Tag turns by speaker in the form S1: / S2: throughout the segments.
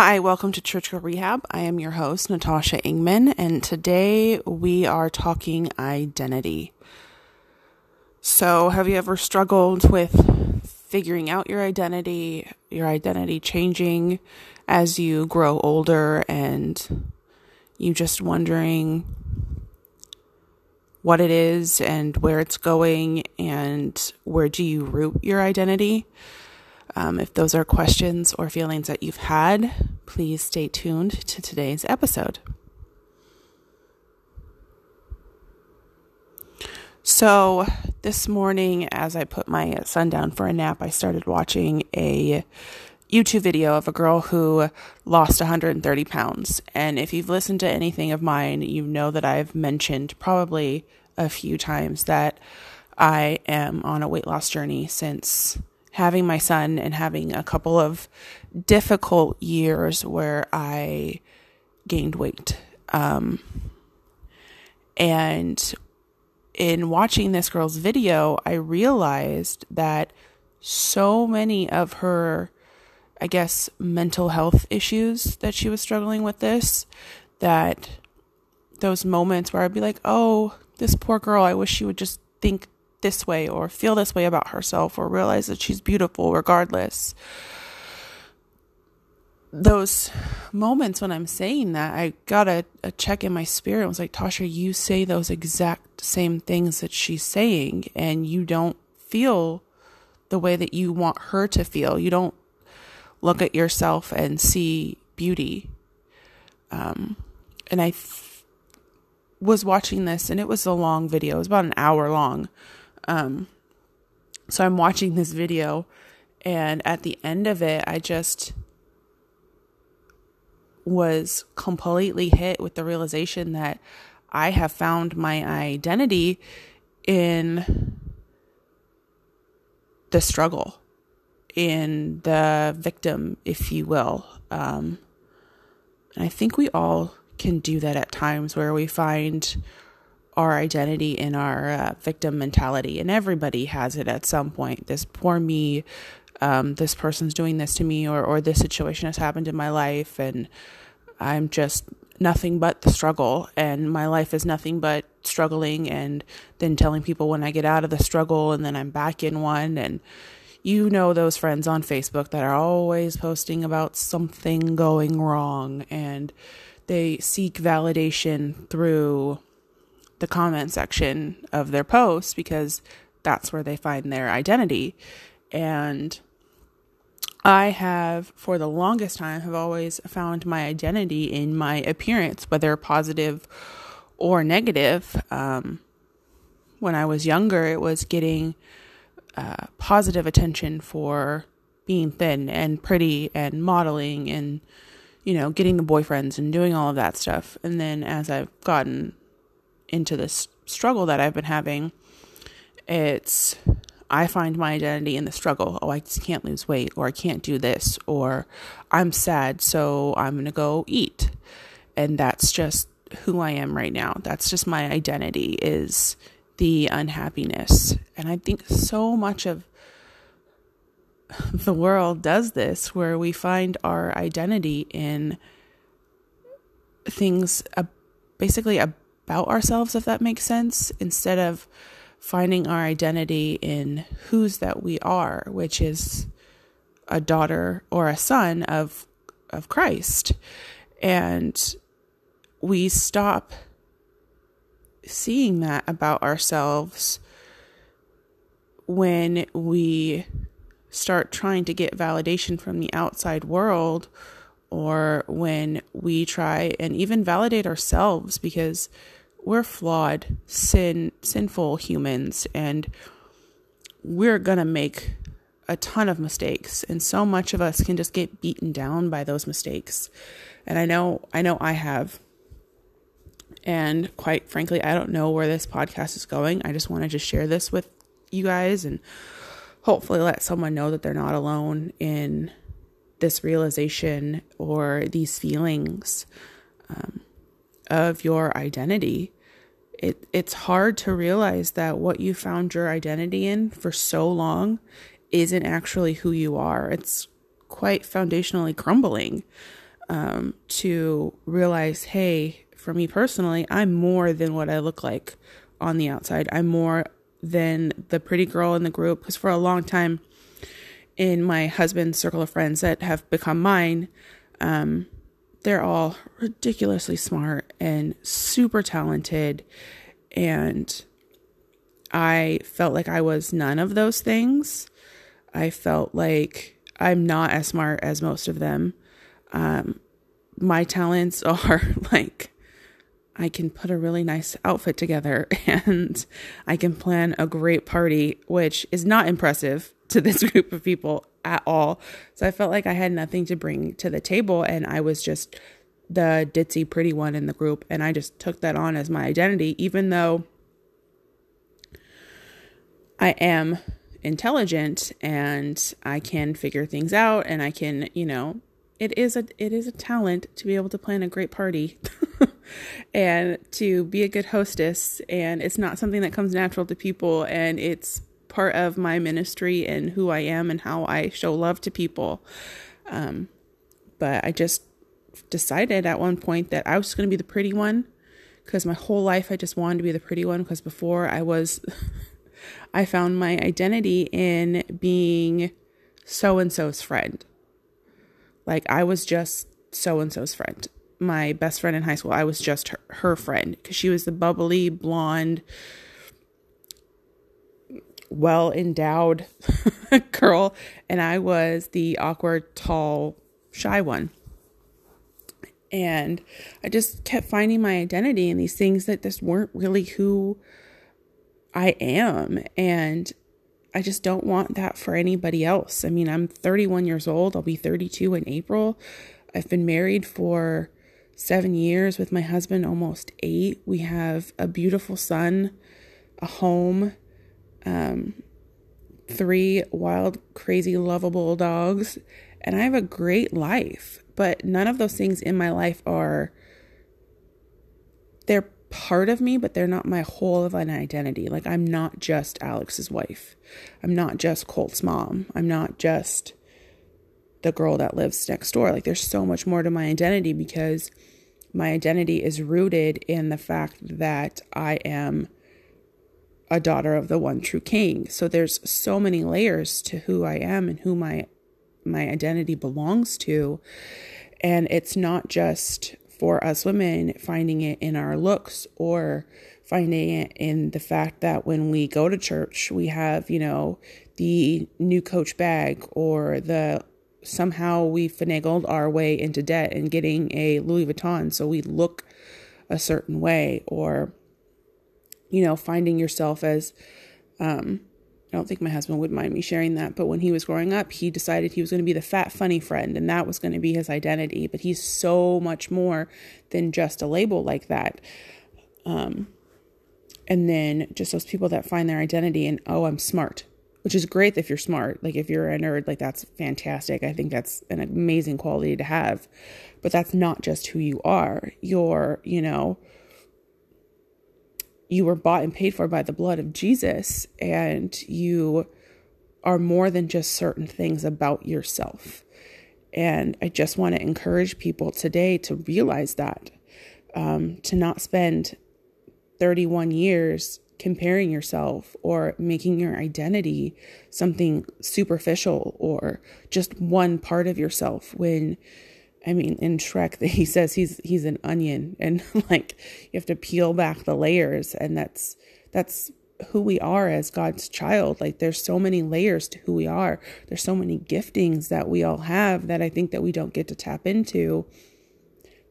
S1: Hi, welcome to Church Girl Rehab. I am your host, Natasha Ingman, and today we are talking identity. So, have you ever struggled with figuring out your identity, your identity changing as you grow older, and you just wondering what it is and where it's going, and where do you root your identity? Um, if those are questions or feelings that you've had, please stay tuned to today's episode. So, this morning, as I put my son down for a nap, I started watching a YouTube video of a girl who lost 130 pounds. And if you've listened to anything of mine, you know that I've mentioned probably a few times that I am on a weight loss journey since having my son and having a couple of difficult years where I gained weight. Um, and in watching this girl's video, I realized that so many of her, I guess, mental health issues that she was struggling with this, that those moments where I'd be like, oh, this poor girl, I wish she would just think this way or feel this way about herself or realize that she's beautiful regardless. Those moments when I'm saying that, I got a, a check in my spirit. I was like, Tasha, you say those exact same things that she's saying, and you don't feel the way that you want her to feel. You don't look at yourself and see beauty. Um, and I f- was watching this, and it was a long video. It was about an hour long. Um, so I'm watching this video, and at the end of it, I just was completely hit with the realization that I have found my identity in the struggle, in the victim, if you will. Um, and I think we all can do that at times where we find our identity in our uh, victim mentality. And everybody has it at some point. This poor me, um, this person's doing this to me, or, or this situation has happened in my life, and I'm just nothing but the struggle, and my life is nothing but struggling, and then telling people when I get out of the struggle, and then I'm back in one. And you know those friends on Facebook that are always posting about something going wrong, and they seek validation through the comment section of their posts because that's where they find their identity. And I have, for the longest time, have always found my identity in my appearance, whether positive or negative. Um, when I was younger, it was getting uh, positive attention for being thin and pretty and modeling and, you know, getting the boyfriends and doing all of that stuff. And then as I've gotten into this struggle that I've been having, it's I find my identity in the struggle. Oh, I just can't lose weight, or I can't do this, or I'm sad, so I'm going to go eat. And that's just who I am right now. That's just my identity is the unhappiness. And I think so much of the world does this where we find our identity in things uh, basically a about ourselves, if that makes sense, instead of finding our identity in whose that we are, which is a daughter or a son of of Christ. And we stop seeing that about ourselves when we start trying to get validation from the outside world or when we try and even validate ourselves because we're flawed, sin, sinful humans, and we're gonna make a ton of mistakes, and so much of us can just get beaten down by those mistakes. And I know, I know, I have. And quite frankly, I don't know where this podcast is going. I just wanted to share this with you guys and hopefully let someone know that they're not alone in this realization or these feelings um, of your identity it it's hard to realize that what you found your identity in for so long isn't actually who you are. It's quite foundationally crumbling. um, to realize, hey, for me personally, I'm more than what I look like on the outside. I'm more than the pretty girl in the group. Because for a long time, in my husband's circle of friends that have become mine, um, they're all ridiculously smart and super talented. And I felt like I was none of those things. I felt like I'm not as smart as most of them. Um, my talents are like I can put a really nice outfit together and I can plan a great party, which is not impressive to this group of people at all. So I felt like I had nothing to bring to the table and I was just the ditzy pretty one in the group. And I just took that on as my identity, even though I am intelligent and I can figure things out and I can, you know, it is a it is a talent to be able to plan a great party and to be a good hostess and it's not something that comes natural to people and it's part of my ministry and who I am and how I show love to people. Um, but I just decided at one point that I was going to be the pretty one because my whole life I just wanted to be the pretty one because before I was I found my identity in being so and so's friend. Like I was just so and so's friend. My best friend in high school, I was just her, her friend because she was the bubbly, blonde, well endowed girl, and I was the awkward, tall, shy one. And I just kept finding my identity in these things that just weren't really who I am. And I just don't want that for anybody else. I mean, I'm 31 years old, I'll be 32 in April. I've been married for seven years with my husband, almost eight. We have a beautiful son, a home, um, three wild, crazy, lovable dogs, and I have a great life. But none of those things in my life are, they're part of me, but they're not my whole of an identity. Like, I'm not just Alex's wife. I'm not just Colt's mom. I'm not just the girl that lives next door. Like, there's so much more to my identity because my identity is rooted in the fact that I am a daughter of the one true king. So there's so many layers to who I am and who my my identity belongs to. And it's not just for us women finding it in our looks or finding it in the fact that when we go to church, we have, you know, the new coach bag or the somehow we finagled our way into debt and getting a Louis Vuitton so we look a certain way or you know, finding yourself as, um, I don't think my husband would mind me sharing that, but when he was growing up, he decided he was going to be the fat, funny friend, and that was going to be his identity. But he's so much more than just a label like that. Um, and then just those people that find their identity and, oh, I'm smart, which is great if you're smart. Like if you're a nerd, like that's fantastic. I think that's an amazing quality to have. But that's not just who you are. You're, you know, you were bought and paid for by the blood of Jesus, and you are more than just certain things about yourself. And I just want to encourage people today to realize that, um, to not spend 31 years comparing yourself or making your identity something superficial or just one part of yourself when I mean, in Shrek, he says he's he's an onion, and like you have to peel back the layers, and that's that's who we are as God's child. Like there's so many layers to who we are. There's so many giftings that we all have that I think that we don't get to tap into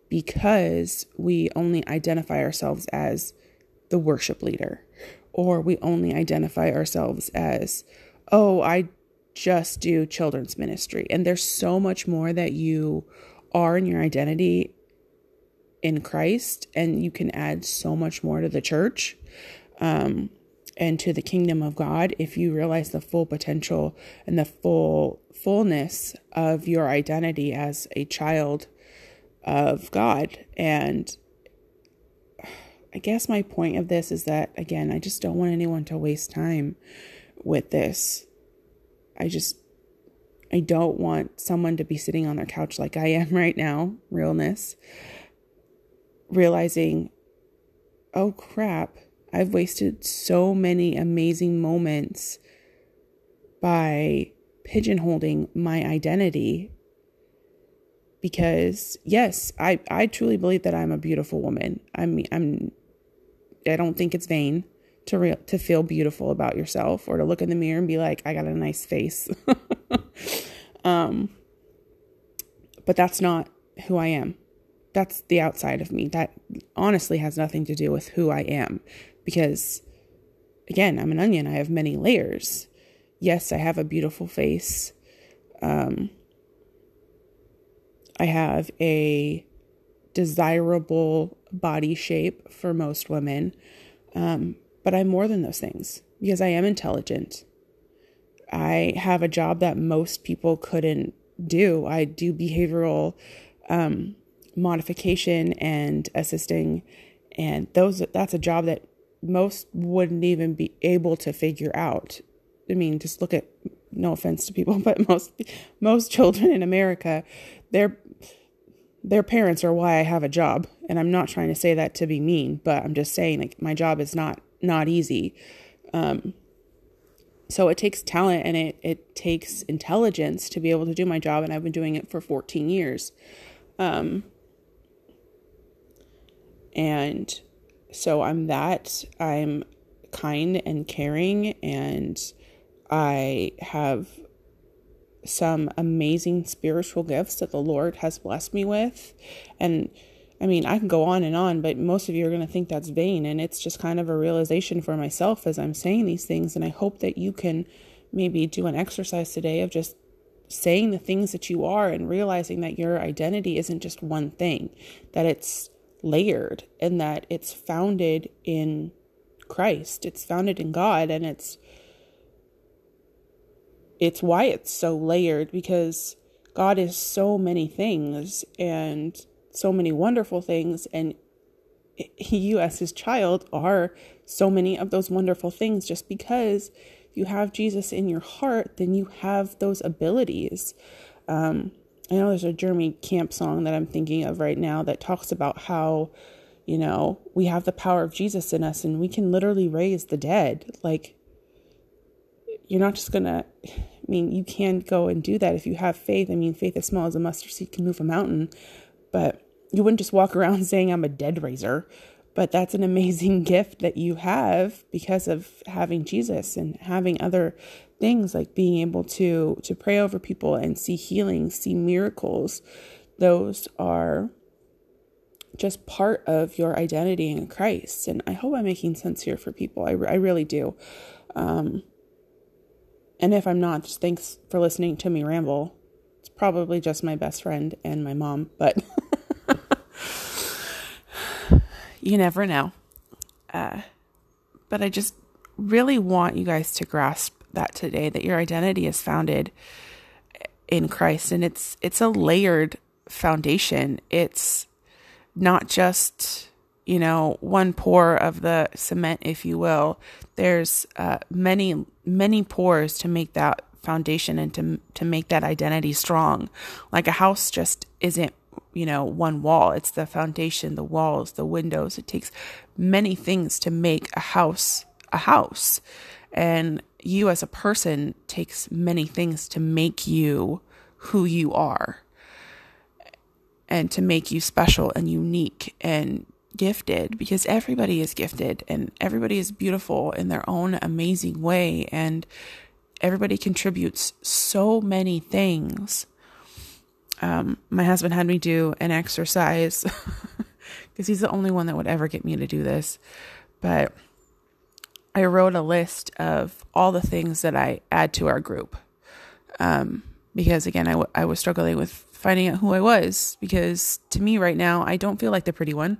S1: because we only identify ourselves as the worship leader or we only identify ourselves as oh, I just do children's ministry. And there's so much more that you are in your identity in Christ, and you can add so much more to the church um, and to the kingdom of God if you realize the full potential and the full fullness of your identity as a child of God. And I guess my point of this is that, again, I just don't want anyone to waste time with this. I just I don't want someone to be sitting on their couch like I am right now, realness, realizing, oh crap, I've wasted so many amazing moments by pigeonholing my identity. Because yes i i truly believe that i'm a beautiful woman. I mean i'm i don't think it's vain to real to feel beautiful about yourself or to look in the mirror and be like i got a nice face um but that's not who i am that's the outside of me that honestly has nothing to do with who i am because again i'm an onion i have many layers yes, I have a beautiful face. Um, I have a desirable body shape for most women. Um, but I'm more than those things because I am intelligent. I have a job that most people couldn't do. I do behavioral um, modification and assisting, and those that's a job that most wouldn't even be able to figure out I mean, just look at no offense to people, but most most children in America, their their parents are why I have a job. And I'm not trying to say that to be mean, but I'm just saying like my job is not not easy. Um, so it takes talent and it it takes intelligence to be able to do my job, and I've been doing it for 14 years. Um, and so I'm that. I'm kind and caring and I have some amazing spiritual gifts that the Lord has blessed me with. And I mean, I can go on and on, but most of you are going to think that's vain. And it's just kind of a realization for myself as I'm saying these things. And I hope that you can maybe do an exercise today of just saying the things that you are and realizing that your identity isn't just one thing, that it's layered and that it's founded in Christ, it's founded in God, and it's it's why it's so layered because God is so many things and so many wonderful things and you as his child are so many of those wonderful things. Just because you have Jesus in your heart then you have those abilities. Um, I know there's a Jeremy Camp song that I'm thinking of right now that talks about how you know we have the power of Jesus in us and we can literally raise the dead. Like you're not just gonna I mean, you can go and do that if you have faith. I mean, faith as small as a mustard seed can move a mountain, but you wouldn't just walk around saying I'm a dead raiser. But that's an amazing gift that you have because of having Jesus and having other things like being able to to pray over people and see healing, see miracles. Those are just part of your identity in Christ. And I hope I'm making sense here for people. I, I really do. Um, and if I'm not, just thanks for listening to me ramble. It's probably just my best friend and my mom, but you never know. Uh, but I just really want you guys to grasp that today that your identity is founded in Christ and it's it's a layered foundation. It's not just you know, one pour of the cement, if you will. There's uh, many, many pours to make that foundation and to to make that identity strong. Like a house just isn't, you know, one wall. It's the foundation, the walls, the windows. It takes many things to make a house a house. And you as a person takes many things to make you who you are and to make you special and unique and gifted because everybody is gifted and everybody is beautiful in their own amazing way and everybody contributes so many things. Um, my husband had me do an exercise because he's the only one that would ever get me to do this. But I wrote a list of all the things that I add to our group. Um, because again, I, w- I was struggling with finding out who I was because to me right now, I don't feel like the pretty one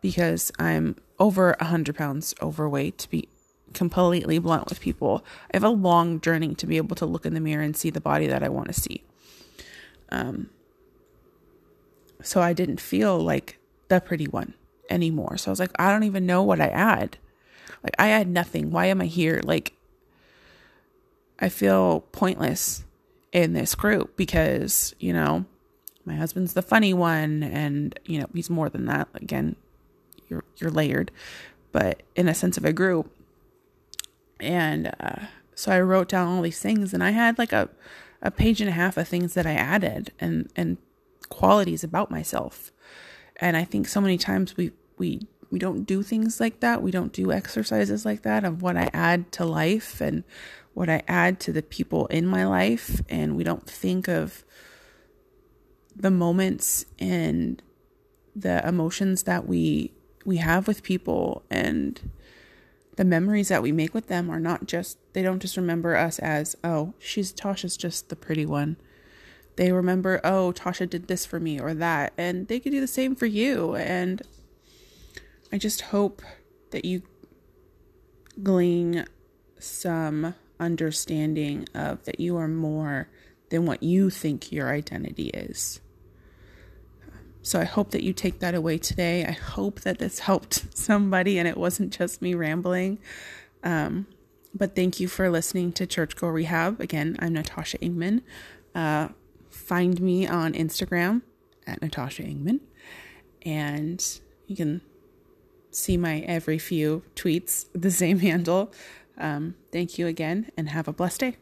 S1: because I'm over a hundred pounds overweight to be completely blunt with people. I have a long journey to be able to look in the mirror and see the body that I want to see. Um, so I didn't feel like the pretty one anymore. So I was like, I don't even know what I add. Like I add nothing. Why am I here? Like I feel pointless in this group because, you know, my husband's the funny one and, you know, he's more than that. Again, you're you're layered, but in a sense of a group. And uh, so I wrote down all these things and I had like a a page and a half of things that I added and and qualities about myself. And I think so many times we we we don't do things like that. We don't do exercises like that of what I add to life and what I add to the people in my life. And we don't think of the moments and the emotions that we we have with people and the memories that we make with them are not just they don't just remember us as oh she's tasha's just the pretty one they remember oh tasha did this for me or that and they could do the same for you and i just hope that you glean some understanding of that you are more than what you think your identity is. So I hope that you take that away today. I hope that this helped somebody and it wasn't just me rambling. Um, but thank you for listening to Church Girl Rehab. Again, I'm Natasha Ingman. Uh, find me on Instagram at Natasha Ingman, and you can see my every few tweets, the same handle. Um, thank you again and have a blessed day.